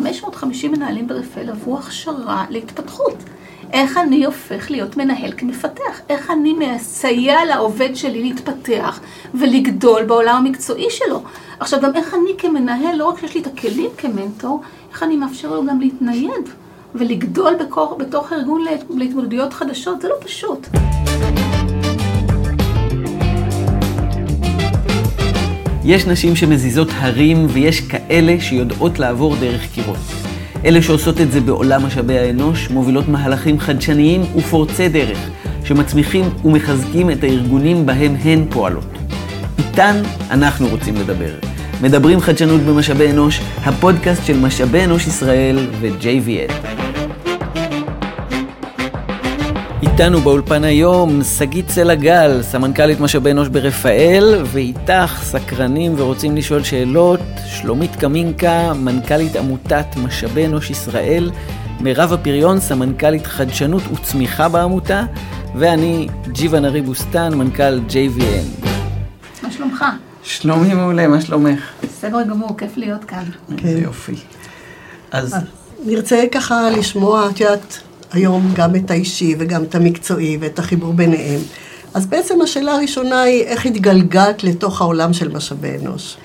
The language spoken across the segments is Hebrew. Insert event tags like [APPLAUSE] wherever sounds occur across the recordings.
550 מנהלים ברפאל עברו הכשרה להתפתחות. איך אני הופך להיות מנהל כמפתח? איך אני מסייע לעובד שלי להתפתח ולגדול בעולם המקצועי שלו? עכשיו, גם איך אני כמנהל, לא רק שיש לי את הכלים כמנטור, איך אני מאפשר לו גם להתנייד ולגדול בקור, בתוך הארגון להתמודדויות חדשות, זה לא פשוט. יש נשים שמזיזות הרים ויש כאלה שיודעות לעבור דרך קירות. אלה שעושות את זה בעולם משאבי האנוש מובילות מהלכים חדשניים ופורצי דרך, שמצמיחים ומחזקים את הארגונים בהם הן פועלות. איתן אנחנו רוצים לדבר. מדברים חדשנות במשאבי אנוש, הפודקאסט של משאבי אנוש ישראל ו-JVL. איתנו באולפן היום שגית סלע גל, סמנכ"לית משאבי אנוש ברפאל, ואיתך סקרנים ורוצים לשאול שאלות, שלומית קמינקה, מנכ"לית עמותת משאבי אנוש ישראל, מירב הפריון, סמנכ"לית חדשנות וצמיחה בעמותה, ואני ג'יווה נרי בוסטן, מנכ"ל JVN. מה שלומך? שלומי מעולה, מה שלומך? בסדר גמור, כיף להיות כאן. כן. יופי. אז... נרצה ככה לשמוע, את יודעת... היום גם את האישי וגם את המקצועי ואת החיבור ביניהם. אז בעצם השאלה הראשונה היא, איך התגלגלת לתוך העולם של משאבי אנוש?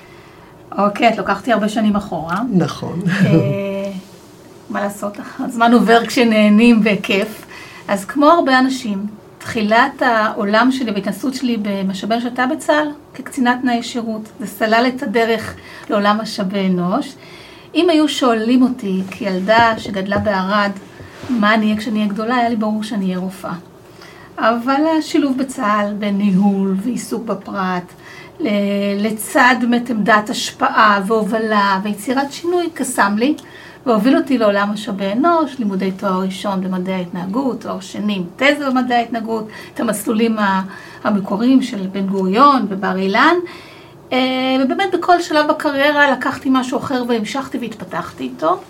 אוקיי, את לוקחתי הרבה שנים אחורה. נכון. אה, מה לעשות, הזמן עובר כשנהנים בכיף. אז כמו הרבה אנשים, תחילת העולם שלי וההתנסות שלי במשאבי אנוש הייתה בצה"ל, כקצינת תנאי שירות. זה סלל את הדרך לעולם משאבי אנוש. אם היו שואלים אותי כילדה שגדלה בערד, מה אני אהיה כשאני אהיה גדולה, היה לי ברור שאני אהיה רופאה. אבל השילוב בצה"ל בין ניהול ועיסוק בפרט, לצד באמת עמדת השפעה והובלה ויצירת שינוי קסם לי, והוביל אותי לעולם משאבי אנוש, לימודי תואר ראשון במדעי ההתנהגות, תואר שני עם תזה במדעי ההתנהגות, את המסלולים המקוריים של בן גוריון ובר אילן. אה, ובאמת בכל שלב בקריירה לקחתי משהו אחר והמשכתי והתפתחתי איתו.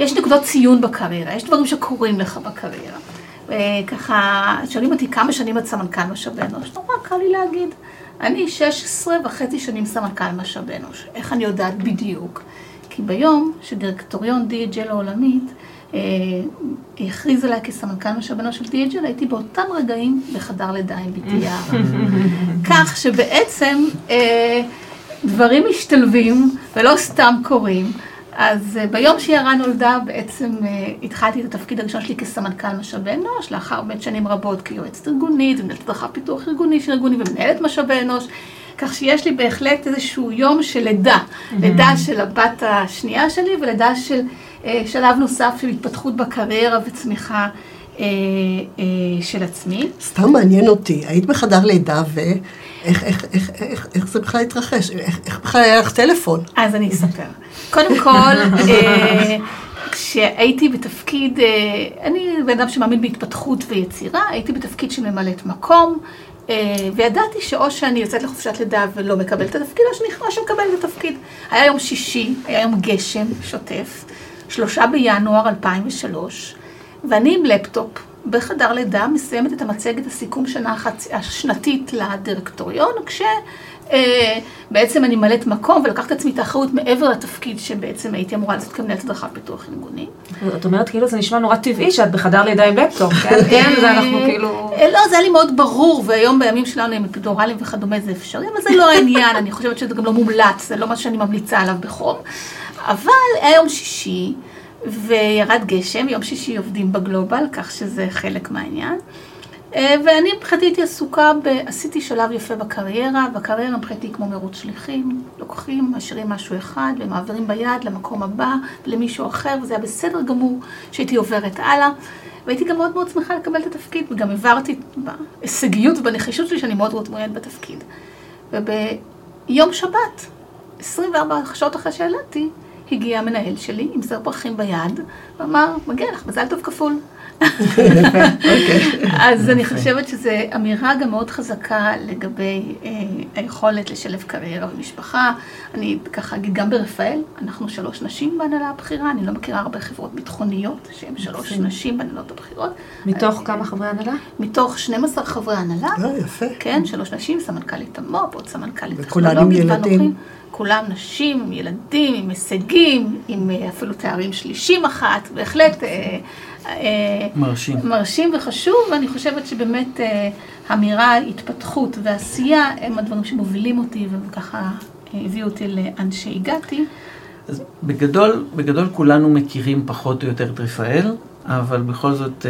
יש נקודות ציון בקריירה, יש דברים שקורים לך בקריירה. וככה, שואלים אותי כמה שנים את סמנכ"ל משאבי אנוש, נורא קל לי להגיד. אני 16 וחצי שנים סמנכ"ל משאבי אנוש. איך אני יודעת בדיוק? כי ביום שדירקטוריון DHL העולמית אה, הכריז עליי כסמנכ"ל משאבי אנוש של DHL, הייתי באותם רגעים בחדר לידה עם יערה. [LAUGHS] כך שבעצם אה, דברים משתלבים ולא סתם קורים. אז אה, ביום שיערה נולדה בעצם אה, התחלתי את התפקיד הראשון שלי כסמנכ"ל משאבי אנוש, לאחר באמת שנים רבות כיועצת ארגונית, ומנהלת הדרכה פיתוח ארגוני של ארגונים ומנהלת משאבי אנוש, כך שיש לי בהחלט איזשהו יום של לידה, לידה של הבת השנייה שלי ולידה של אה, שלב נוסף של התפתחות בקריירה וצמיחה של עצמי. סתם מעניין אותי, היית בחדר לידה ו... איך, איך, איך, איך, איך זה בכלל התרחש? איך, איך בכלל היה לך טלפון? אז אני אספר. קודם כל, אה, כשהייתי בתפקיד, אה, אני בן אדם שמאמין בהתפתחות ויצירה, הייתי בתפקיד של ממלאת מקום, אה, וידעתי שאו שאני יוצאת לחופשת לידה ולא מקבלת את התפקיד, או שאני נכנס שמקבלת את התפקיד. היה יום שישי, היה יום גשם שוטף, שלושה בינואר 2003, ואני עם לפטופ. בחדר לידה מסיימת את המצגת הסיכום שנה. השנתית לדירקטוריון, כשבעצם אה, אני ממלאת מקום ולקחת את עצמי את האחריות מעבר לתפקיד שבעצם הייתי אמורה לעשות כמנהלת הדרכה פיתוח ארגוני. את אומרת כאילו זה נשמע נורא טבעי שאת בחדר לידה עם לפטופ, כן? [LAUGHS] כן, זה אנחנו כאילו... אה, לא, זה היה לי מאוד ברור, והיום בימים שלנו עם אפידורלים וכדומה זה אפשרי, אבל זה לא העניין, אני חושבת שזה גם לא מומלץ, זה לא מה שאני ממליצה עליו בחום. אבל היה יום שישי, וירד גשם, יום שישי עובדים בגלובל, כך שזה חלק מהעניין. אה, ואני מבחינתי הייתי עסוקה, ב... עשיתי שלב יפה בקריירה, בקריירה מבחינתי כמו מרוץ שליחים, לוקחים, משאירים משהו אחד ומעבירים ביד למקום הבא למישהו אחר, וזה היה בסדר גמור שהייתי עוברת הלאה. והייתי גם מאוד מאוד שמחה לקבל את התפקיד, וגם הבהרתי בהישגיות ובנחישות שלי שאני מאוד מאוד מעוניינת בתפקיד. וביום שבת, 24 שעות אחרי שהעלתי, הגיע המנהל שלי עם זר פרחים ביד, ואמר, מגיע לך מזל טוב כפול. אוקיי. אז אני חושבת שזו אמירה גם מאוד חזקה לגבי אה, היכולת לשלב קריירה ומשפחה. אני ככה אגיד, גם ברפאל, אנחנו שלוש נשים בהנהלה הבכירה, אני לא מכירה הרבה חברות ביטחוניות שהן שלוש נשים בהנהלות הבכירות. מתוך אה, כמה חברי הנהלה? מתוך 12 חברי הנהלה. אה, יפה. כן, שלוש נשים, סמנכ"לית המו"פ, עוד סמנכ"לית טכנולוגית ואנוכי. כולם נשים, ילדים, עם הישגים, עם אה, אפילו תארים שלישים אחת, בהחלט אה, אה, מרשים. מרשים וחשוב, ואני חושבת שבאמת אמירה, התפתחות ועשייה הם הדברים שמובילים אותי וככה הביאו אותי לאן שהגעתי. אז בגדול, בגדול כולנו מכירים פחות או יותר את רפאל, אבל בכל זאת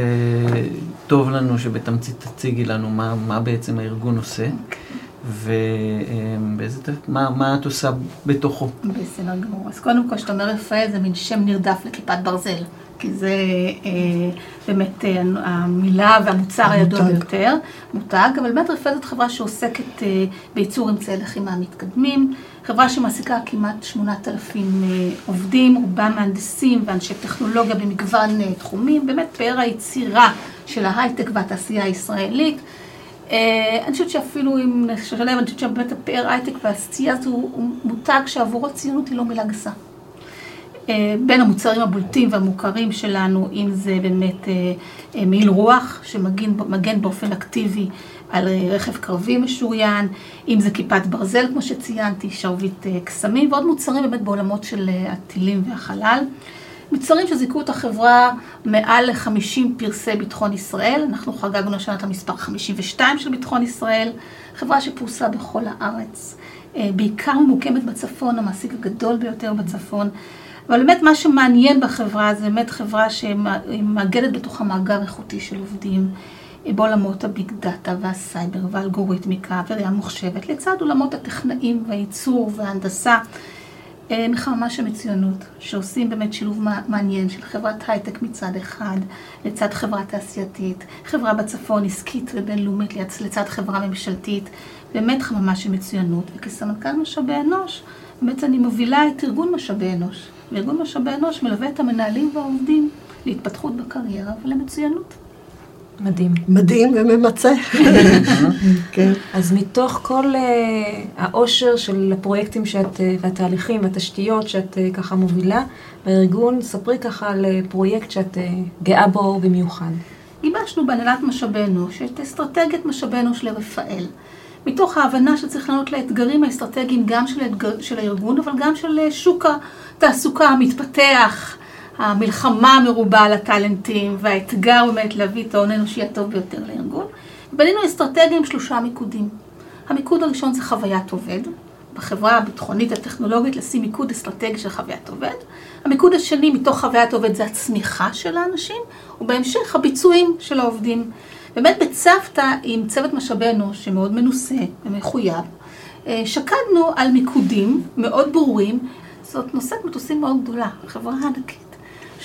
טוב לנו שבתמצית תציגי לנו מה, מה בעצם הארגון עושה. ובאיזה, מה, מה את עושה בתוכו? בסדר גמור. אז קודם כל, כשאתה אומר רפאל זה מין שם נרדף לכיפת ברזל. כי זה אה, באמת אה, המילה והמוצר הידוע. ביותר, מותג, אבל באמת רפאל זאת חברה שעוסקת אה, בייצור אמצעי לחימה מתקדמים, חברה שמעסיקה כמעט 8,000 אה, עובדים, רובם מהנדסים ואנשי טכנולוגיה במגוון אה, תחומים, באמת פאר היצירה של ההייטק והתעשייה הישראלית. אה, אני חושבת שאפילו אם נשלב, אני חושבת שבאמת הפאר הייטק והעשייה הזו הוא מותג שעבורו ציונות היא לא מילה גסה. אה, בין המוצרים הבולטים והמוכרים שלנו, אם זה באמת אה, מעיל רוח, שמגן מגן באופן אקטיבי על רכב קרבי משוריין, אם זה כיפת ברזל, כמו שציינתי, שרביט קסמים, ועוד מוצרים באמת בעולמות של הטילים והחלל. מוצרים שזיכו את החברה מעל ל-50 פרסי ביטחון ישראל, אנחנו חגגנו השנה את המספר 52 של ביטחון ישראל, חברה שפרוסה בכל הארץ, אה, בעיקר ממוקמת בצפון, המעסיק הגדול ביותר בצפון. אבל באמת מה שמעניין בחברה זה באמת חברה שמאגדת בתוכה מאגר איכותי של עובדים אה, בעולמות ה big data והסייבר והאלגוריתמיקה וראייה מוחשבת, לצד עולמות הטכנאים והייצור וההנדסה. מחממה של מצוינות, שעושים באמת שילוב מע- מעניין של חברת הייטק מצד אחד, לצד חברה תעשייתית, חברה בצפון עסקית ובינלאומית לצ- לצד חברה ממשלתית, באמת חממה של מצוינות. וכסמנכ"ל משאבי אנוש, באמת אני מובילה את ארגון משאבי אנוש. וארגון משאבי אנוש מלווה את המנהלים והעובדים להתפתחות בקריירה ולמצוינות. מדהים. מדהים וממצה. [LAUGHS] כן. אז מתוך כל uh, העושר של הפרויקטים שאת, uh, והתהליכים והתשתיות שאת uh, ככה מובילה בארגון, ספרי ככה על uh, פרויקט שאת uh, גאה בו במיוחד. גיבשנו בהנהלת משאבי אנוש את אסטרטגיית משאבי אנוש לרפאל. מתוך ההבנה שצריך לענות לאתגרים האסטרטגיים גם של, האתגר, של הארגון, אבל גם של אה, שוק התעסוקה המתפתח, המלחמה המרובה על הטאלנטים, והאתגר באמת להביא את ההון האנושי הטוב ביותר לארגון. בנינו אסטרטגיה עם שלושה מיקודים. המיקוד הראשון זה חוויית עובד. בחברה הביטחונית הטכנולוגית לשים מיקוד אסטרטגי של חוויית עובד. המיקוד השני מתוך חוויית עובד זה הצמיחה של האנשים, ובהמשך הביצועים של העובדים. באמת בצוותא עם צוות משאבי אנוש שמאוד מנוסה ומחויב, אה, שקדנו על מיקודים מאוד ברורים. זאת נושאת מטוסים מאוד גדולה, חברה ענקית,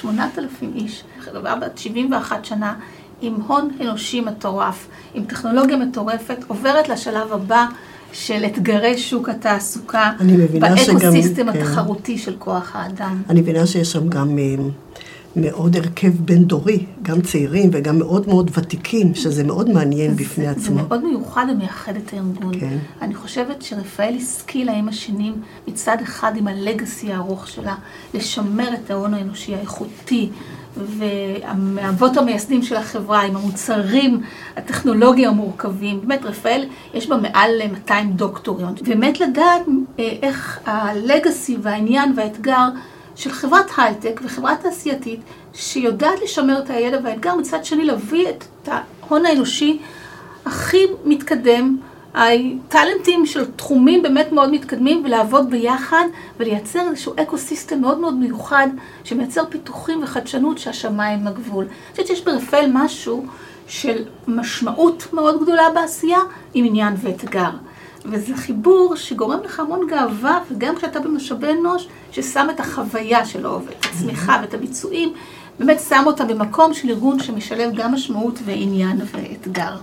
8,000 איש, חברה בת 71 שנה, עם הון אנושי מטורף, עם טכנולוגיה מטורפת, עוברת לשלב הבא של אתגרי שוק התעסוקה, מבינה שגם- ב ecosystem כן. התחרותי של כוח האדם. אני מבינה שיש שם גם אה, מאוד הרכב בין-דורי, גם צעירים וגם מאוד מאוד ותיקים, שזה מאוד מעניין בפני זה, עצמו. זה מאוד מיוחד ומייחד את הארגון. כן. אני חושבת שרפאל השכילה עם השנים, מצד אחד עם ה legacy הארוך שלה, לשמר את ההון האנושי האיכותי, והאבות המייסדים של החברה, עם המוצרים הטכנולוגיים המורכבים. באמת, רפאל, יש בה מעל 200 דוקטורים. באמת לדעת אה, איך הלגאסי והעניין והאתגר של חברת הייטק וחברה תעשייתית שיודעת לשמר את הידע והאתגר, מצד שני להביא את ההון האנושי הכי מתקדם, הטאלנטים של תחומים באמת מאוד מתקדמים, ולעבוד ביחד ולייצר איזשהו אקו סיסטם מאוד מאוד מיוחד, שמייצר פיתוחים וחדשנות שהשמיים הגבול. אני חושבת שיש ברפאל משהו של משמעות מאוד גדולה בעשייה עם עניין ואתגר. וזה חיבור שגורם לך המון גאווה, וגם כשאתה במשאבי אנוש, ששם את החוויה של העובד, את הצמיחה ואת הביצועים, באמת שם אותה במקום של ארגון שמשלב גם משמעות ועניין ואתגר.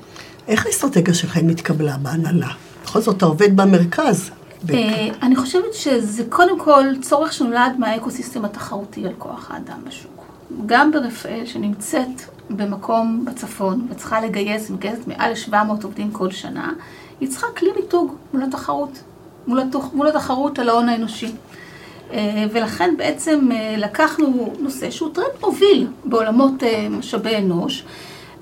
איך האסטרטגיה שלכם התקבלה בהנהלה? בכל זאת, אתה עובד במרכז. אה, אני חושבת שזה קודם כל צורך שנולד מה ecosystem התחרותי על כוח האדם בשוק. גם ברפאל, שנמצאת במקום בצפון וצריכה לגייס, מגייסת מעל ל-700 עובדים כל שנה, היא צריכה כלי מיתוג מול התחרות, מול התחרות על ההון האנושי. אה, ולכן בעצם אה, לקחנו נושא שהוא טרנד מוביל בעולמות אה, משאבי אנוש,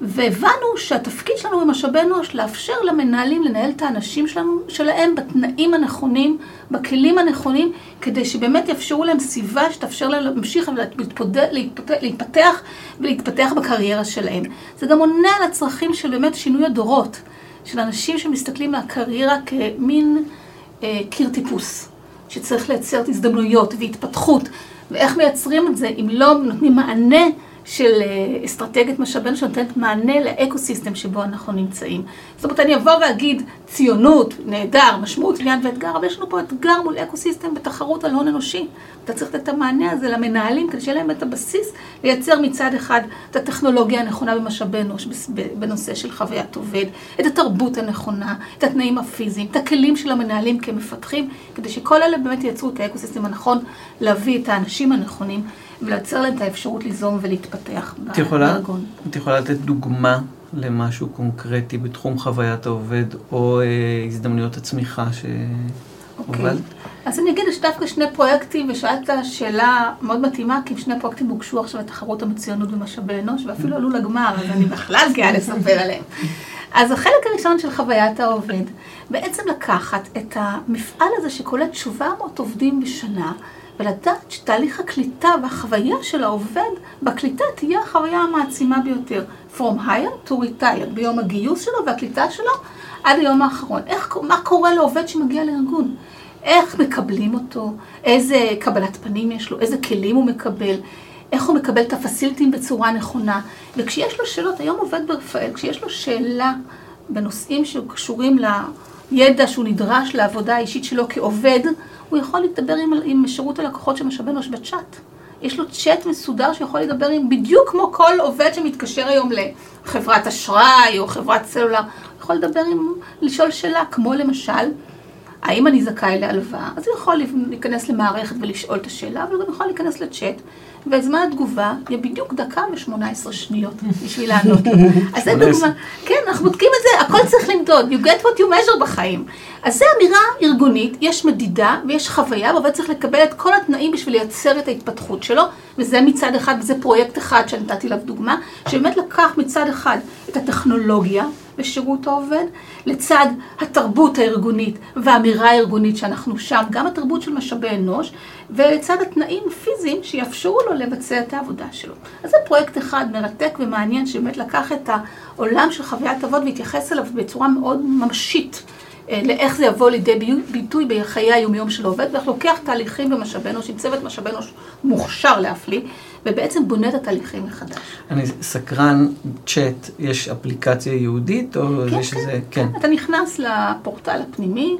והבנו שהתפקיד שלנו במשאבי אנוש לאפשר למנהלים לנהל את האנשים שלנו, שלהם בתנאים הנכונים, בכלים הנכונים, כדי שבאמת יאפשרו להם סביבה שתאפשר להם להמשיך ולהתפתח ולהתפתח בקריירה שלהם. זה גם עונה על הצרכים של באמת שינוי הדורות, של אנשים שמסתכלים על הקריירה כמין אה, קיר טיפוס, שצריך לייצר הזדמנויות והתפתחות, ואיך מייצרים את זה אם לא נותנים מענה של אה, אסטרטגיית משאבי אנוש שנותנת מענה ל ecosystem שבו אנחנו נמצאים. זאת אומרת, אני אבוא ואגיד ציונות, נהדר, משמעות, עניין ואתגר, אבל יש לנו פה אתגר מול ecosystem בתחרות על הון אנושי. אתה צריך לתת את המענה הזה למנהלים, כדי שיהיה להם את הבסיס לייצר מצד אחד את הטכנולוגיה הנכונה במשאבי אנוש בנושא של חוויית עובד, את התרבות הנכונה, את התנאים הפיזיים, את הכלים של המנהלים כמפתחים, כדי שכל אלה באמת ייצרו את ה ecosystem הנכון, להביא את האנשים הנכונים. ולייצר להם את האפשרות ליזום ולהתפתח בארגון. את יכולה לתת דוגמה למשהו קונקרטי בתחום חוויית העובד, או אה, הזדמנויות הצמיחה שהובלת? Okay. אז אני אגיד שדווקא שני פרויקטים, ושאלת שאלה מאוד מתאימה, כי שני פרויקטים הוגשו עכשיו לתחרות המצוינות במשאבי אנוש, ואפילו עלו לגמר, אז אני בכלל גאה לספר עליהם. אז החלק הראשון של חוויית העובד, בעצם לקחת את המפעל הזה שקולט 700 עובדים בשנה, ולדעת שתהליך הקליטה והחוויה של העובד בקליטה תהיה החוויה המעצימה ביותר. From hire to retire, ביום הגיוס שלו והקליטה שלו עד היום האחרון. איך, מה קורה לעובד שמגיע לארגון? איך מקבלים אותו? איזה קבלת פנים יש לו? איזה כלים הוא מקבל? איך הוא מקבל את הפסילטים בצורה נכונה? וכשיש לו שאלות, היום עובד ברפאל, כשיש לו שאלה בנושאים שקשורים לידע שהוא נדרש לעבודה האישית שלו כעובד, הוא יכול לדבר עם, עם שירות הלקוחות של משאבי אנוש בצ'אט. יש לו צ'אט מסודר שיכול לדבר עם בדיוק כמו כל עובד שמתקשר היום לחברת אשראי או חברת סלולר. הוא יכול לדבר עם, לשאול שאלה, כמו למשל, האם אני זכאי להלוואה? אז הוא יכול להיכנס למערכת ולשאול את השאלה, אבל הוא גם יכול להיכנס לצ'אט וזמן התגובה יהיה בדיוק דקה ו-18 שניות בשביל לענות לו. אז זה דוגמה, כן, אנחנו בודקים את זה, הכל צריך למדוד, you get what you measure בחיים. אז זו אמירה ארגונית, יש מדידה ויש חוויה, ועובד צריך לקבל את כל התנאים בשביל לייצר את ההתפתחות שלו, וזה מצד אחד, וזה פרויקט אחד שנתתי עליו דוגמה, שבאמת לקח מצד אחד את הטכנולוגיה, בשירות העובד, לצד התרבות הארגונית והאמירה הארגונית שאנחנו שם, גם התרבות של משאבי אנוש, ולצד התנאים הפיזיים שיאפשרו לו לבצע את העבודה שלו. אז זה פרויקט אחד מרתק ומעניין, שבאמת לקח את העולם של חוויית עבוד והתייחס אליו בצורה מאוד ממשית. אה, לאיך זה יבוא לידי ביטוי בחיי היומיום של העובד, ואיך לוקח תהליכים במשאבי אנוש, עם צוות משאבי אנוש מוכשר להפליא, ובעצם בונה את התהליכים מחדש. אני סקרן, צ'אט, יש אפליקציה ייעודית, או כן, יש כן, איזה... כן, אתה נכנס לפורטל הפנימי,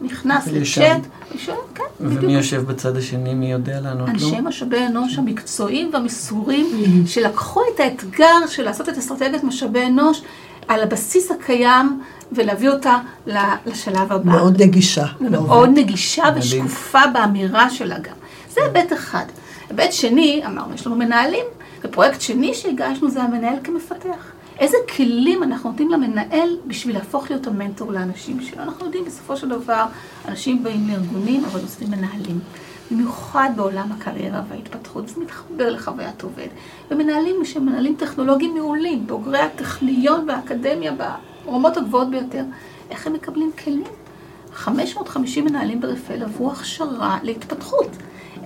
נכנס לצ'אט, כן, ומי יושב בצד השני, מי יודע לענות לו? אנשי משאבי אנוש המקצועיים והמסורים. שלקחו את האתגר של לעשות את אסטרטגיית משאבי אנוש על הבסיס הקיים ולהביא אותה לשלב הבא. מאוד נגישה. מאוד נגישה ושקופה באמירה שלה גם. זה היבט אחד. היבט שני, אמרנו, יש לנו מנהלים, ופרויקט שני שהגשנו זה המנהל כמפתח. איזה כלים אנחנו נותנים למנהל בשביל להפוך להיות המנטור לאנשים שלו. אנחנו יודעים בסופו של דבר, אנשים באים לארגונים, אבל עושים מנהלים. במיוחד בעולם הקריירה וההתפתחות, זה מתחבר לחוויית עובד. ומנהלים שהם מנהלים טכנולוגיים מעולים, בוגרי הטכניון והאקדמיה ברמות הגבוהות ביותר, איך הם מקבלים כלים? 550 מנהלים ברפאל עברו הכשרה להתפתחות.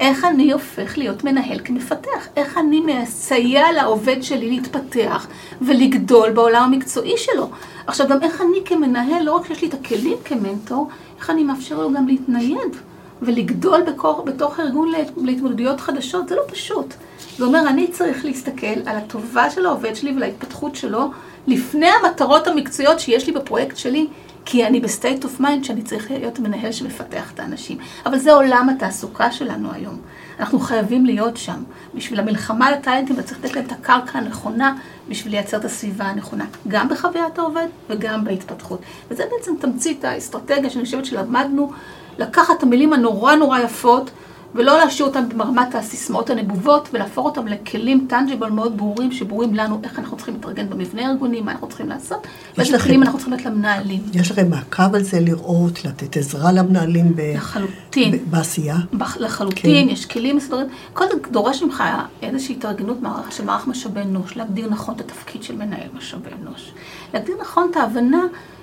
איך אני הופך להיות מנהל כמפתח? איך אני מסייע לעובד שלי להתפתח ולגדול בעולם המקצועי שלו? עכשיו, גם איך אני כמנהל, לא רק שיש לי את הכלים כמנטור, איך אני מאפשר לו גם להתנייד ולגדול ב core, בתוך הארגון להתמודדויות חדשות, זה לא פשוט. זה אומר, אני צריך להסתכל על הטובה של העובד שלי ולהתפתחות שלו לפני המטרות המקצועיות שיש לי בפרויקט שלי, כי אני ב state of mind שאני צריך להיות מנהל שמפתח את האנשים. אבל זה עולם התעסוקה שלנו היום. אנחנו חייבים להיות שם. בשביל המלחמה לטאלנטים, וצריך לתת להם את הקרקע הנכונה בשביל לייצר את הסביבה הנכונה, גם בחוויית העובד וגם בהתפתחות. וזה בעצם תמצית האסטרטגיה שאני חושבת שלמדנו לקחת את המילים הנורא נורא יפות ולא להשאיר אותם ברמת הסיסמאות הנבובות, ולהפוך אותם לכלים טנג'יבל מאוד ברורים, שברורים לנו איך אנחנו צריכים להתארגן במבנה הארגוני, מה אנחנו צריכים לעשות, ואיזה לכם- כלים אנחנו צריכים לתת למנהלים. יש לכם מעקב על זה לראות, לתת עזרה למנהלים ב- לחלוטין. ב- בעשייה? בח- לחלוטין, כן. יש כלים מסודרים. קודם דורש ממך איזושהי התארגנות של מערך משאבי אנוש, להגדיר נכון את התפקיד של מנהל משאבי אנוש. להגדיר נכון את ההבנה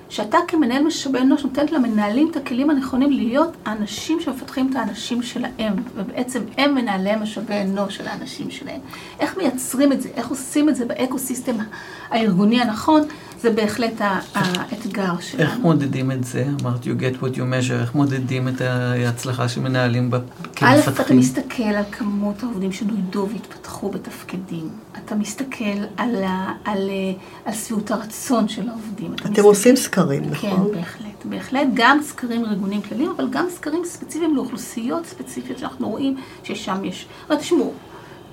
שאתה כמנהל משאבי אנוש נותנת למנהלים את הכלים הנכונים להיות האנשים שמפתחים את האנשים שלהם, ובעצם הם מנהלי משאבי אנוש של האנשים שלהם. איך מייצרים את זה, איך עושים את זה ב eco-system הארגוני הנכון, זה בהחלט האתגר שלנו. איך מודדים את זה? אמרת, you get what you measure, איך מודדים את ההצלחה של מנהלים ב- א', אתה כמפתחים? מסתכל על כמות העובדים שנולדו והתפתחו בתפקידים. אתה מסתכל על, ה, על, אה, על שביעות הרצון של העובדים. אתם מסתכל- עושים סקרים, כן, נכון? בהחלט. בהחלט, גם סקרים ארגוניים כלליים, אבל גם סקרים ספציפיים לאוכלוסיות ספציפיות שאנחנו רואים ששם יש... אבל תשמעו,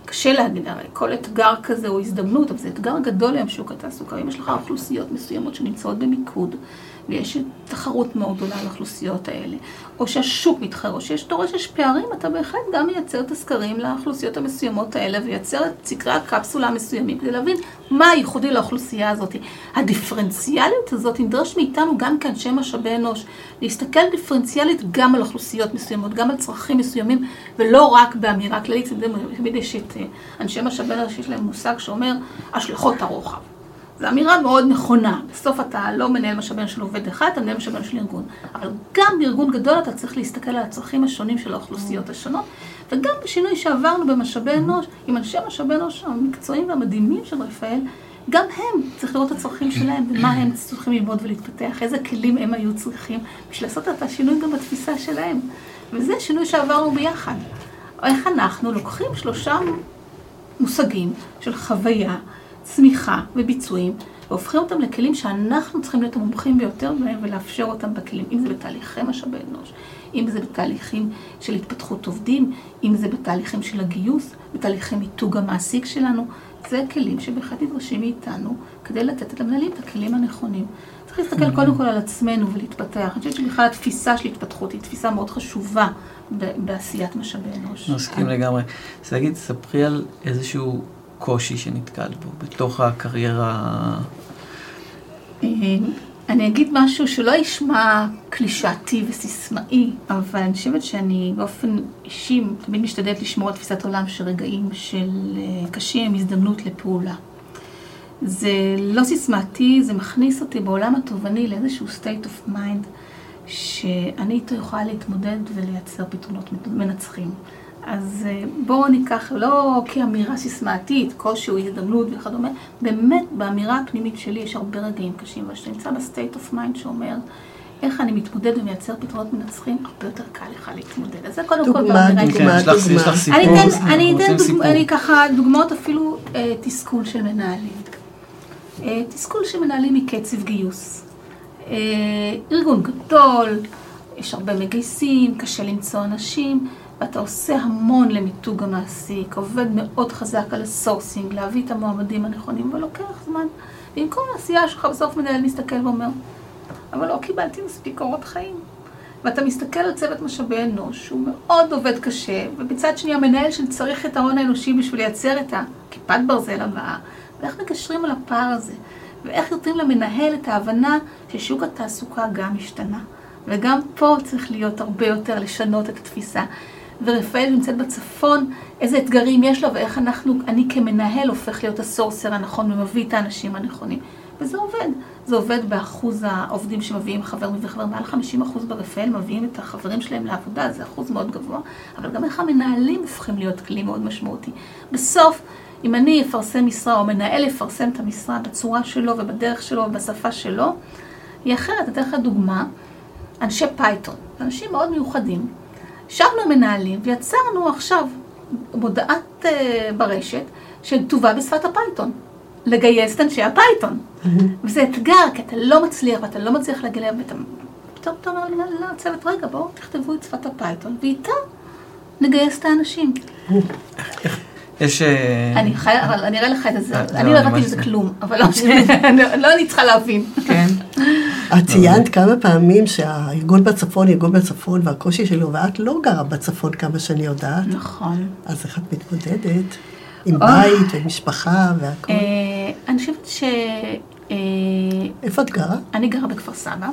קשה להגיד, הרי כל אתגר כזה הוא הזדמנות, אבל זה אתגר גדול היום שוק התעסוקה. אם יש לך אוכלוסיות מסוימות שנמצאות במיקוד, ויש תחרות מאוד גדולה על האוכלוסיות האלה, או שהשוק מתחר, או שיש דורש יש פערים, אתה בהחלט גם מייצר את הסקרים לאוכלוסיות המסוימות האלה, ויוצר את סקרי הקפסולה המסוימים, כדי להבין מה הייחודי לאוכלוסייה הזאת. הדיפרנציאליות הזאת נדרש מאיתנו גם כאנשי משאבי אנוש, להסתכל דיפרנציאלית גם על אוכלוסיות מסוימות, גם על צרכים מסוימים, ולא רק באמירה כללית, תמיד יש את אה, אנשי משאבי אנוש, יש להם מושג שאומר השלכות הרוחב. זו אמירה מאוד נכונה. בסוף אתה לא מנהל משאבי אנוש של עובד אחד, אתה מנהל משאבי אנוש של ארגון. אבל גם בארגון גדול אתה צריך להסתכל על הצרכים השונים של האוכלוסיות השונות, וגם בשינוי שעברנו במשאבי אנוש, עם אנשי משאבי אנוש המקצועיים והמדהימים של רפאל, גם הם, צריך לראות את הצרכים שלהם ומה הם צריכים ללמוד ולהתפתח, איזה כלים הם היו צריכים בשביל לעשות את השינוי גם בתפיסה שלהם. וזה שינוי שעברנו ביחד. איך אנחנו לוקחים שלושה מושגים של חוויה, צמיחה וביצועים, והופכים אותם לכלים שאנחנו צריכים להיות המומחים ביותר בהם ולאפשר אותם בכלים, אם זה בתהליכי משאבי אנוש, אם זה בתהליכים של התפתחות עובדים, אם זה בתהליכים של הגיוס, בתהליכי מיתוג המעסיק שלנו. זה כלים שבהחלט נדרשים מאיתנו כדי לתת למנהלים את הכלים הנכונים. צריך להסתכל קודם כל על עצמנו ולהתפתח. אני חושבת שבכלל התפיסה של התפתחות היא תפיסה מאוד חשובה בעשיית משאבי אנוש. מסכים לגמרי. אז להגיד, ספרי על איזשהו קושי שנתקלת בו בתוך הקריירה. אה, אני אגיד משהו שלא ישמע קלישאתי וסיסמאי, אבל אני חושבת שאני באופן אישי תמיד משתדלת לשמור על תפיסת עולם שרגעים של אה, קשים הם הזדמנות לפעולה. זה לא סיסמאתי, זה מכניס אותי בעולם התובעני לאיזשהו state of mind שאני איתו יכולה להתמודד ולייצר פתרונות מנצחים. אז אה, בואו ניקח, לא כאמירה סיסמאתית, קושי הוא הזדמנות וכדומה, באמת באמירה הפנימית שלי יש הרבה רגעים קשים, אבל כשאתה נמצא ב state of mind שאומר איך אני מתמודד ומייצר פתרונות מנצחים, הרבה יותר קל לך להתמודד. אז זה קודם כל דוגמה, באמירה דוגמה, דוגמה. סיפור? אני אתן, ככה דוגמאות אפילו אה, תסכול של מנהלים. אה, תסכול של מנהלים מקצב גיוס. ארגון גדול, יש הרבה מגייסים, קשה למצוא אנשים, ואתה עושה המון למיתוג המעסיק, עובד מאוד חזק על ה sourcing, להביא את המועמדים הנכונים, אבל לוקח זמן. כל העשייה שלך בסוף מנהל מסתכל ואומר, אבל לא קיבלתי מספיק קורות חיים. ואתה מסתכל על צוות משאבי אנוש, שהוא מאוד עובד קשה, ובצד שני המנהל שצריך את ההון האנושי בשביל לייצר את הכיפת ברזל הבאה, ואיך מגשרים על הפער הזה, ואיך נותנים למנהל את ההבנה ששוק התעסוקה גם השתנה. וגם פה צריך להיות הרבה יותר לשנות את התפיסה. ורפאל נמצאת בצפון, איזה אתגרים יש לה ואיך אנחנו, אני כמנהל הופך להיות הסורסר הנכון ומביא את האנשים הנכונים. וזה עובד. זה עובד באחוז העובדים שמביאים חבר מביא חבר, מעל 50% ברפאל מביאים את החברים שלהם לעבודה, זה אחוז מאוד גבוה, אבל גם איך המנהלים הופכים להיות כלי מאוד משמעותי. בסוף, אם אני אפרסם משרה, או מנהל יפרסם את המשרה בצורה שלו ובדרך שלו ובשפה שלו, היא אחרת. אתן לך דוגמה, אנשי פייתון, אנשים מאוד מיוחדים. ישבנו מנהלים ויצרנו עכשיו מודעת uh, ברשת שכתובה בשפת הפייתון. לגייס את אנשי הפייתון. וזה אתגר, כי אתה לא מצליח ואתה לא מצליח להגיע להם, ואתה פתאום אתה אומר לצוות, רגע, בואו תכתבו את שפת הפייתון, ואיתה נגייס את האנשים. יש... אה, אני חי... אבל אני אראה לך את זה, אה, אני לא, לא הבנתי מזה כלום, אבל לא משנה, [LAUGHS] לא אני צריכה להבין. כן. את ציינת כמה פעמים שהארגון בצפון, ארגון בצפון, והקושי שלו, ואת לא גרה בצפון כמה שאני יודעת. נכון. אז איך את מתמודדת? עם בית ומשפחה והכל. אה, אני חושבת ש... אה, איפה את גרה? אני גרה בכפר סבא.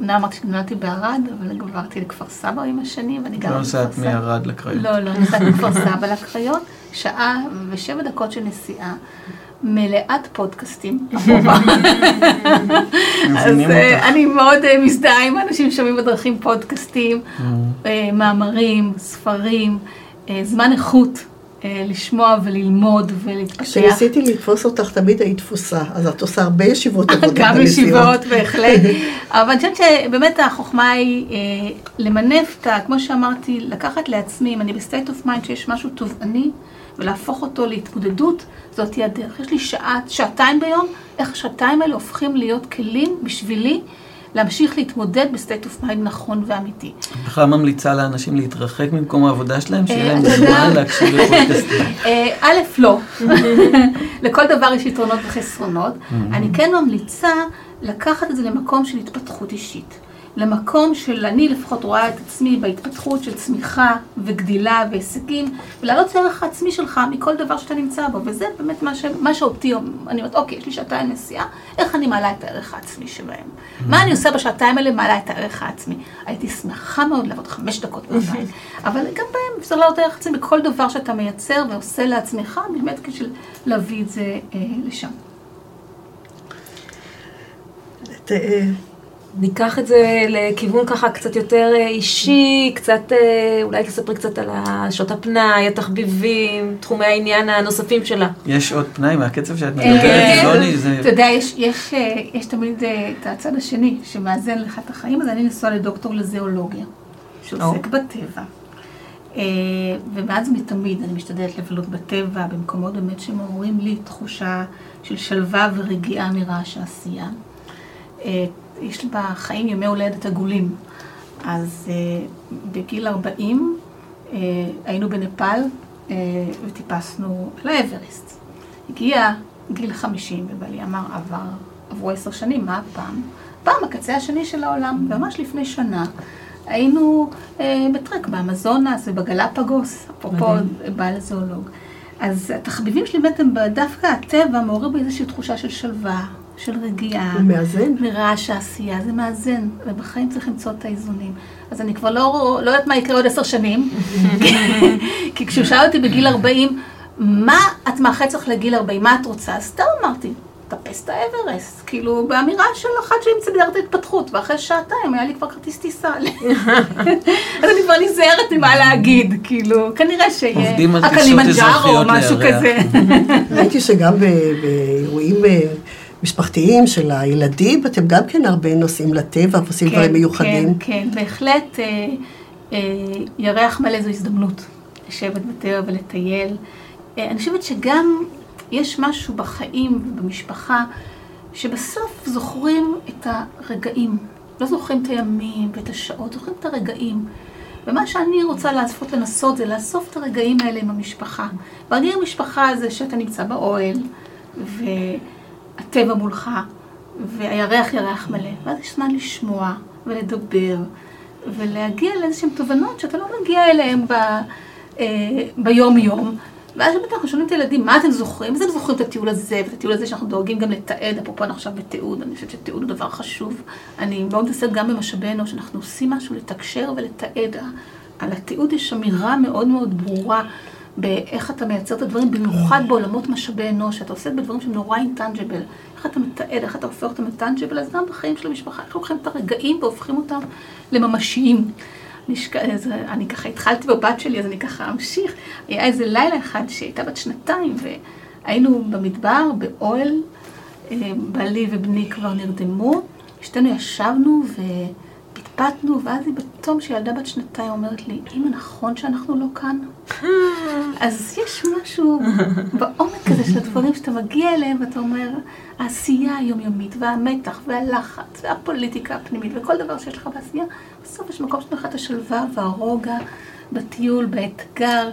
אמנם אמרתי שנולדתי בערד, אבל עברתי לכפר סבא עם השנים, ואני גרה לא בכפר נוסעת סבא. מערד לקריות. לא, לא, נוסעת מכפר סבא לקריות, שעה ושבע דקות של נסיעה. מלאת פודקאסטים. [LAUGHS] אז אה. אני מאוד אה, מזדהה עם אנשים שומעים בדרכים פודקאסטים, Mm. אה, מאמרים, ספרים, זמן איכות לשמוע וללמוד ולהתפתח. כשניסיתי לתפוס אותך, תמיד היית תפוסה. אז את עושה הרבה ישיבות [LAUGHS] עבודה גם. ישיבות, בהחלט. [LAUGHS] אבל אני חושבת שבאמת החוכמה היא אה, למנף את ה... כמו שאמרתי, לקחת לעצמי, אם אני ב state of mind שיש משהו תובעני, ולהפוך אותו להתמודדות, זאת היא הדרך. יש לי שעה, שעתיים ביום, איך השעתיים האלה הופכים להיות כלים בשבילי להמשיך להתמודד ב state of mind נכון ואמיתי. בכלל ממליצה לאנשים להתרחק ממקום העבודה שלהם, שיהיה אה, להם זמן להקשיב לפודקאסטים. [LAUGHS] אה, א', לא. [LAUGHS] לכל דבר יש יתרונות וחסרונות. אני כן ממליצה לקחת את זה למקום של התפתחות אישית. למקום של אני לפחות רואה את עצמי בהתפתחות של צמיחה וגדילה והישגים, ולהעלות את הערך העצמי שלך מכל דבר שאתה נמצא בו. וזה באמת מה, ש... מה שאותי, אני אומרת, אוקיי, יש לי שעתיים נסיעה, איך אני מעלה את הערך העצמי שבהם? מה אני עושה בשעתיים האלה מעלה את הערך העצמי? הייתי שמחה מאוד לעבוד חמש דקות מהבית, אבל גם בהם אפשר להעלות את הערך העצמי בכל דבר שאתה מייצר ועושה לעצמך, באמת בשביל להביא את זה אה, לשם. את, אה, ניקח את זה לכיוון ככה קצת יותר אה, אישי, קצת, אה, אולי תספרי קצת על שעות הפנאי, התחביבים, תחומי העניין הנוספים שלה. יש עוד פנאי מהקצב שאת אה, מדברת, יוני, זה... אתה יודע, יש, יש, יש תמיד את הצד השני שמאזן לך את החיים, אז אני נשואה לדוקטור לזואולוגיה, שעוסק בטבע. ומאז ומתמיד אני משתדלת לבלות בטבע, במקומות באמת שמעוררים לי תחושה של שלווה ורגיעה מרעש העשייה. יש לי בחיים ימי הולדת עגולים. אז אה, בגיל 40 אה, היינו בנפאל אה, וטיפסנו על האברסט. הגיע גיל 50 ובעלי אמר, עבר, עברו עשר שנים, מה הפעם? פעם הקצה השני של העולם, וממש לפני שנה היינו אה, בטרק באמזונס ובגלפגוס, אפרופו. בעל זואולוג. אז התחביבים שלי באמת הם דווקא הטבע מעורר בי איזושהי תחושה של שלווה, של רגיעה. הוא מאזן? מרעש העשייה, זה מאזן, ובחיים צריך למצוא את האיזונים. אז אני כבר לא, לא יודעת מה יקרה עוד עשר שנים, [LAUGHS] כי כשהוא שאל אותי בגיל 40, מה את מאחץ לך לגיל 40, מה את רוצה? אז סתם אמרתי, טפס את האברסט, כאילו באמירה של אחת שהיא מסדרת התפתחות, ואחרי שעתיים היה לי כבר כרטיס טיסה. [LAUGHS] אז אני כבר נזהרת ממה להגיד, כאילו, כנראה שיהיה עובדים על טיסות הקלימנג'רו או אזרחיות משהו לירח. כזה. ראיתי שגם ב- באירועים אה, משפחתיים של הילדים, אתם גם כן הרבה נוסעים לטבע ועושים דברים מיוחדים. כן, כן, בהחלט אה, אה, ירח מלא זו הזדמנות לשבת בטבע ולטייל. אה, אני חושבת שגם יש משהו בחיים ובמשפחה שבסוף זוכרים את הרגעים. לא זוכרים את הימים ואת השעות, זוכרים את הרגעים. ומה שאני רוצה לעשות, לנסות, זה לאסוף את הרגעים האלה עם המשפחה. והרגעים המשפחה זה שאתה נמצא באוהל, והטבע מולך, והירח ירח מלא, ואז יש זמן לשמוע ולדבר, ולהגיע לאיזשהן תובנות שאתה לא מגיע אליהן ב, אה, ביום-יום. ואז באמת אנחנו שואלים את הילדים, מה אתם זוכרים? אז הם זוכרים את הטיול הזה, ואת הטיול הזה שאנחנו דואגים גם לתעד, אפרופו אנחנו עכשיו בתיעוד, אני חושבת שתיעוד הוא דבר חשוב. אני מאוד מתעסקת גם במשאבי אנוש, אנחנו עושים משהו לתקשר ולתעד. על התיעוד יש אמירה מאוד מאוד ברורה באיך אתה מייצר את הדברים, במיוחד בעולמות משאבי אנוש, שאתה עושה בדברים שהם נורא אינטנג'יבל. איך אתה מתעד, איך אתה הופך אותם לטנג'יבל, אז גם בחיים של המשפחה, איך לוקחים את הרגעים והופכים אותם לממשיים. אני, שק... אז אני ככה התחלתי בבת שלי, אז אני ככה אמשיך. היה איזה לילה אחד שהייתה בת שנתיים, והיינו במדבר, באוהל, אה, בעלי ובני כבר נרדמו, שתינו ישבנו ופטפטנו, ואז היא בתום שילדה בת שנתיים אומרת לי, אמא, נכון שאנחנו לא כאן? אז יש משהו בעומק הזה של הדברים שאתה מגיע אליהם ואתה אומר, העשייה היומיומית והמתח והלחץ והפוליטיקה הפנימית וכל דבר שיש לך בעשייה, בסוף יש מקום שנותן לך את השלווה והרוגע בטיול, באתגר.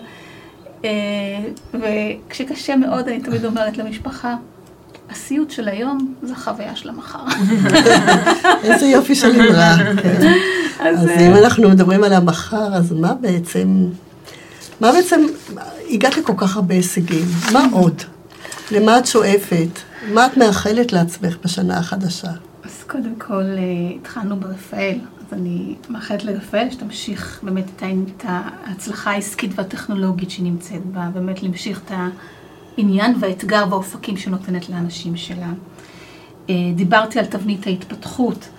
אה, וכשקשה מאוד, אני תמיד אומרת למשפחה, הסיוט של היום זה חוויה של המחר. [LAUGHS] איזה יופי של אמרה. כן. אז אם אנחנו מדברים על המחר, אז מה בעצם, מה בעצם, הגעת לכל כך הרבה הישגים, מה [LAUGHS] עוד? למה את שואפת? מה את מאחלת לעצמך בשנה החדשה? אז קודם כל, אה, התחלנו ברפאל, אז אני מאחלת לרפאל שתמשיך באמת את ההצלחה העסקית והטכנולוגית שהיא נמצאת בה, באמת להמשיך את העניין והאתגר והאופקים שנותנת לאנשים שלה. אה, דיברתי על תבנית ההתפתחות,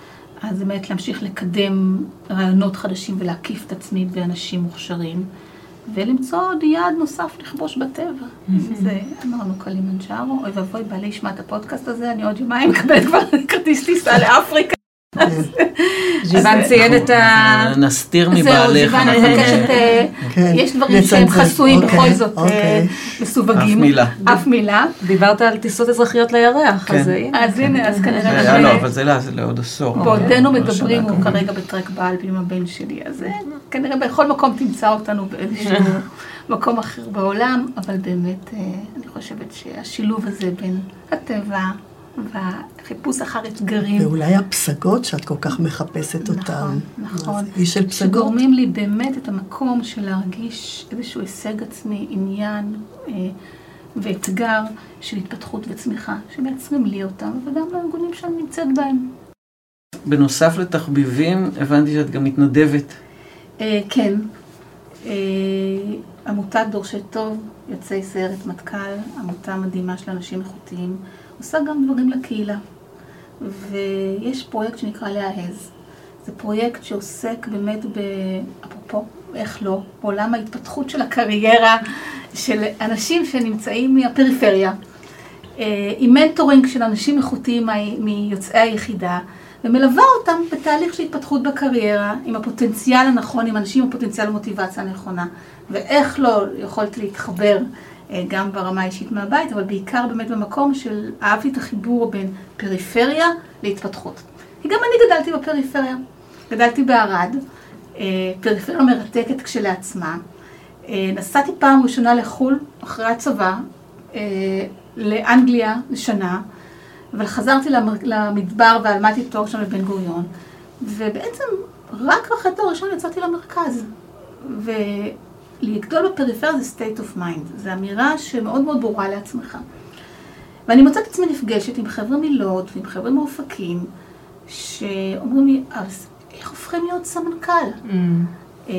אז באמת להמשיך לקדם רעיונות חדשים ולהקיף את עצמי באנשים מוכשרים. ולמצוא עוד יעד נוסף לכבוש בטבע. זה אמרנו קלימנג'ארו, אוי ואבוי, בעלי ישמע את הפודקאסט הזה, אני עוד יומיים מקבלת כבר כרטיס טיסה לאפריקה. ז'יוון ציין את ה... נסתיר מבעלך. זהו, ז'יוון, אני מבקשת, אה, כן, יש דברים. שהם חסויים אוקיי, בכל זאת, אה, אוקיי. מסווגים. אף מילה. אף מילה. דיברת על טיסות אזרחיות לירח, כן. אז הנה. אז הנה, אז כנראה היה לו, ש- אבל זה לא, זה לעוד עשור. בעודנו לא מדברים, הוא כמובן. כרגע בטרק באלפי עם הבן שלי, אז אה, כנראה בכל מקום תמצא אותנו באיזשהו [LAUGHS] מקום אחר בעולם, אבל באמת, אה, אני חושבת שהשילוב הזה בין הטבע והחיפוש אחר אתגרים, ואולי הפסגות שאת כל כך מחפשת אותן. נכון, אז איש של פסגות. שגורמים לי באמת את המקום של להרגיש איזשהו הישג עצמי, עניין אה, ואתגר של התפתחות וצמיחה, שמייצרים לי אותם, וגם לארגונים שאני נמצאת בהם. בנוסף לתחביבים, הבנתי שאת גם מתנדבת. אה, כן. אה, עמותת דורשי טוב, יוצאי סיירת מטכ"ל, עמותה מדהימה של אנשים איכותיים, עושה גם דברים לקהילה. ויש פרויקט שנקרא להעז. זה פרויקט שעוסק באמת ב... אפרופו, איך לא, בעולם ההתפתחות של הקריירה של אנשים שנמצאים מהפריפריה. אה, עם mentoring של אנשים איכותיים מיוצאי היחידה, ומלווה אותם בתהליך של התפתחות בקריירה, עם הפוטנציאל הנכון, עם אנשים עם פוטנציאל ומוטיבציה הנכונה. ואיך לא יכולת להתחבר גם ברמה האישית מהבית, אבל בעיקר באמת במקום של אהבתי את החיבור בין פריפריה להתפתחות. כי גם אני גדלתי בפריפריה. גדלתי בערד, אה, פריפריה מרתקת כשלעצמה. אה, נסעתי פעם ראשונה לחו"ל אחרי הצבא, אה, לאנגליה לשנה, אבל חזרתי למדבר ועלמדתי תואר שם בבן גוריון, ובעצם רק אחרי תואר ראשון יצאתי למרכז. ולגדול בפריפריה זה state of mind, זו אמירה שמאוד מאוד ברורה לעצמך. ואני מוצאת את עצמי נפגשת עם חבר'ה מלוד ועם חבר'ה מאופקים, שאומרים לי, אז איך הופכים להיות סמנכ"ל? אה,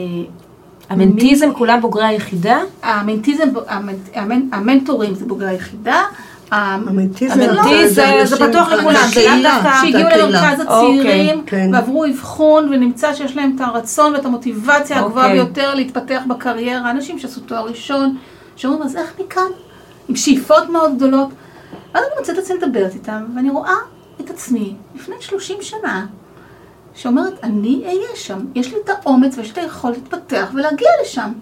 המנטיזם כולם בוגרי היחידה? המנטיזם, המנ- המנ- המנטורים זה בוגרי היחידה. המנטיזם, המנטיז זה- פתוח לכולם, זה לאו דווקא- שהגיעו הקהילה. למרכז הצעירים, אוקיי, כן. ועברו אבחון, ונמצא שיש להם את הרצון ואת המוטיבציה הגבוהה אוקיי. ביותר להתפתח בקריירה. אנשים שעשו תואר ראשון, שאומרים, אז איך מכאן? עם שאיפות מאוד גדולות. ואז אני מוצאת את עצמי מדברת איתם, ואני רואה את עצמי לפני 30 שנה, שאומרת, אני אהיה שם. יש לי את האומץ ויש לי את היכולת להתפתח ולהגיע לשם.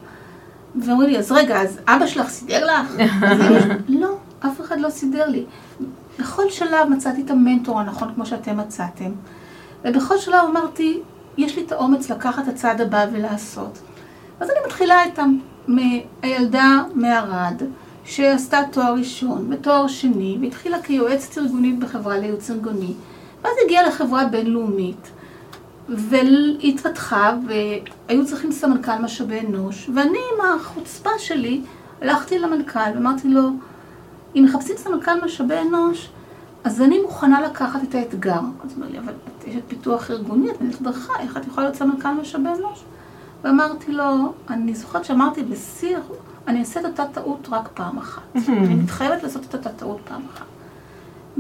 ואומרים לי, אז רגע, אז אבא שלך סידר לך? [LAUGHS] לא, אף אחד לא סידר לי. בכל שלב מצאתי את המנטור הנכון כמו שאתם מצאתם. ובכל שלב אמרתי, יש לי את האומץ לקחת את הצעד הבא ולעשות. אז אני מתחילה איתם, מהילדה מערד, שעשתה תואר ראשון ותואר שני, והתחילה כיועצת ארגונית בחברה לייעוץ ארגוני, ואז הגיעה לחברה בינלאומית, והתפתחה, והיו צריכים סמנכ"ל משאבי אנוש, ואני עם החוצפה שלי הלכתי למנכ"ל ואמרתי לו, אם מחפשים סמנכ"ל משאבי אנוש, אז אני מוכנה לקחת את האתגר. אז הוא אומר לי, אבל את אשת פיתוח ארגוני, את מנהלת הדרכה, איך את יכולה להיות סמנכ"ל משאבי אנוש? ואמרתי לו, אני זוכרת שאמרתי בשיא, אני אעשה את אותה טעות רק פעם אחת. אני מתחייבת לעשות את אותה טעות פעם אחת.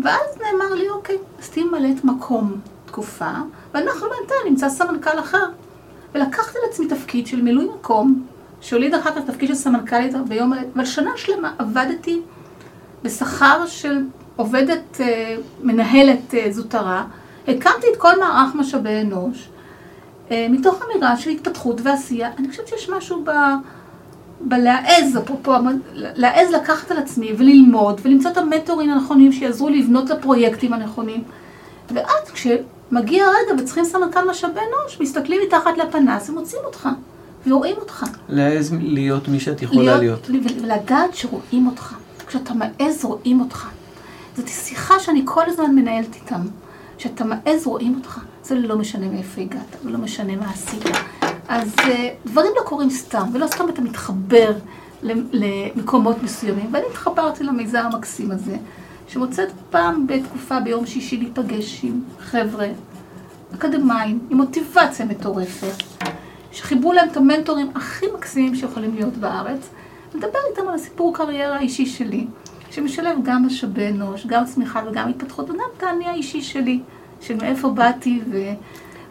ואז נאמר לי, אוקיי, אז תהיי ממלאת מקום תקופה, ואנחנו בינתיים נמצא סמנכ"ל אחר. ולקחתי לעצמי תפקיד של מילוי מקום, שהוליד אחר כך תפקיד של סמנכ"לית ביום, אבל שנה שלמה עבדתי בשכר של עובדת, אה, מנהלת אה, זוטרה, הקמתי את כל מערך משאבי אנוש, אה, מתוך אמירה של התפתחות ועשייה. אני חושבת שיש משהו ב... בלהעז, אפרופו, להעז לקחת על עצמי וללמוד ולמצוא את המנטורים הנכונים שיעזרו לבנות את הפרויקטים הנכונים. ואז כשמגיע הרגע וצריכים סמנכ"ל משאבי אנוש, מסתכלים מתחת לפנס ומוצאים אותך ורואים אותך. להעז להיות מי שאת יכולה להיות. ולדעת שרואים אותך. כשאתה מעז רואים אותך. זאת שיחה שאני כל הזמן מנהלת איתם. כשאתה מעז רואים אותך, זה לא משנה מאיפה הגעת, ולא משנה מה עשית. אז אה, דברים לא קורים סתם, ולא סתם אתה מתחבר למקומות מסוימים. ואני התחברתי למיזם המקסים הזה, שמוצאת פעם בתקופה ביום שישי להיפגש עם חבר'ה אקדמאים, עם מוטיבציה מטורפת, שחיברו להם את המנטורים הכי מקסימים שיכולים להיות בארץ, לדבר איתם על הסיפור קריירה האישי שלי, שמשלב גם משאבי אנוש, גם צמיחה וגם התפתחות, וגם את האני האישי שלי, של מאיפה באתי ו...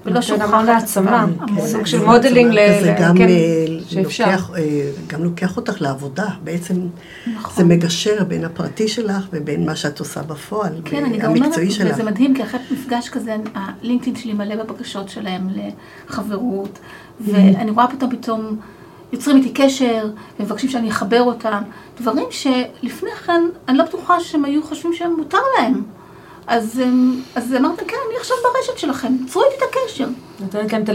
ולא שוכחת. המון העצמה, כן, סוג של modeling, זה גם, כן, אה. לוקח, אה, גם לוקח אותך לעבודה, בעצם נכון. זה מגשר בין הפרטי שלך ובין מה שאת עושה בפועל, כן, אני גם אומרת, המקצועי שלך. וזה מדהים, כי אחרי מפגש כזה, הלינקדאין שלי מלא בבקשות שלהם לחברות, ואני רואה פתאום פתאום יוצרים איתי קשר, ומבקשים שאני אחבר אותם, דברים שלפני כן, אני לא בטוחה שהם היו חושבים שהם מותר להם. אז, הם- אז אמרתי, כן, אני עכשיו ברשת שלכם, צרו איתי את הקשר. נותנת להם את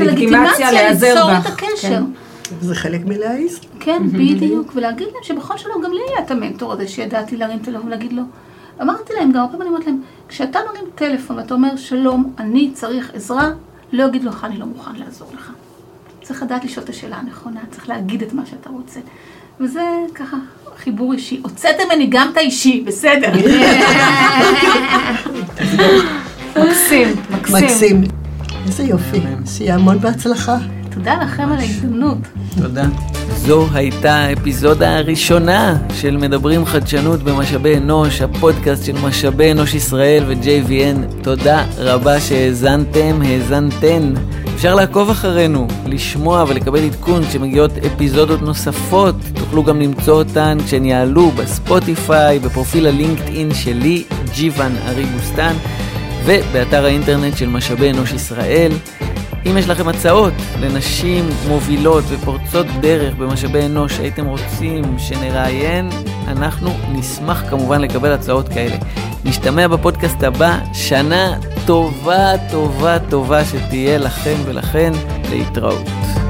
הלגיטימציה להיעזר בך. את הקשר. כן. זה חלק מלהעיז. כן, בדיוק, ולהגיד להם שבכל שלום גם לי היה את המנטור הזה שידעתי להרים טלפון ולהגיד לו. אמרתי להם, גם הרבה פעמים אמרתי להם, כשאתה מרים טלפון ואתה אומר, שלום, אני צריך עזרה, לא יגיד לך, אני לא מוכן לעזור לך. צריך לדעת לשאול את השאלה הנכונה, צריך להגיד את מה שאתה רוצה. וזה ככה חיבור אישי. הוצאתם ממני גם את האישי, בסדר. [LAUGHS] מקסים, מקסים. מקסים. איזה יופי. שיהיה המון בהצלחה. תודה לכם על ההזדמנות. תודה. זו הייתה האפיזודה הראשונה של מדברים חדשנות במשאבי אנוש, הפודקאסט של משאבי אנוש ישראל ו-JVN. תודה רבה שהאזנתם, האזנתן. אפשר לעקוב אחרינו, לשמוע ולקבל עדכון כשמגיעות אפיזודות נוספות. תוכלו גם למצוא אותן כשהן יעלו בספוטיפיי, בפרופיל הלינקדאין שלי, ג'יוון ארי בוסטן, ובאתר האינטרנט של משאבי אנוש ישראל. אם יש לכם הצעות לנשים מובילות ופורצות דרך במשאבי אנוש שהייתם רוצים שנראיין, אנחנו נשמח כמובן לקבל הצעות כאלה. נשתמע בפודקאסט הבא, שנה טובה, טובה, טובה שתהיה לכם ולכן להתראות.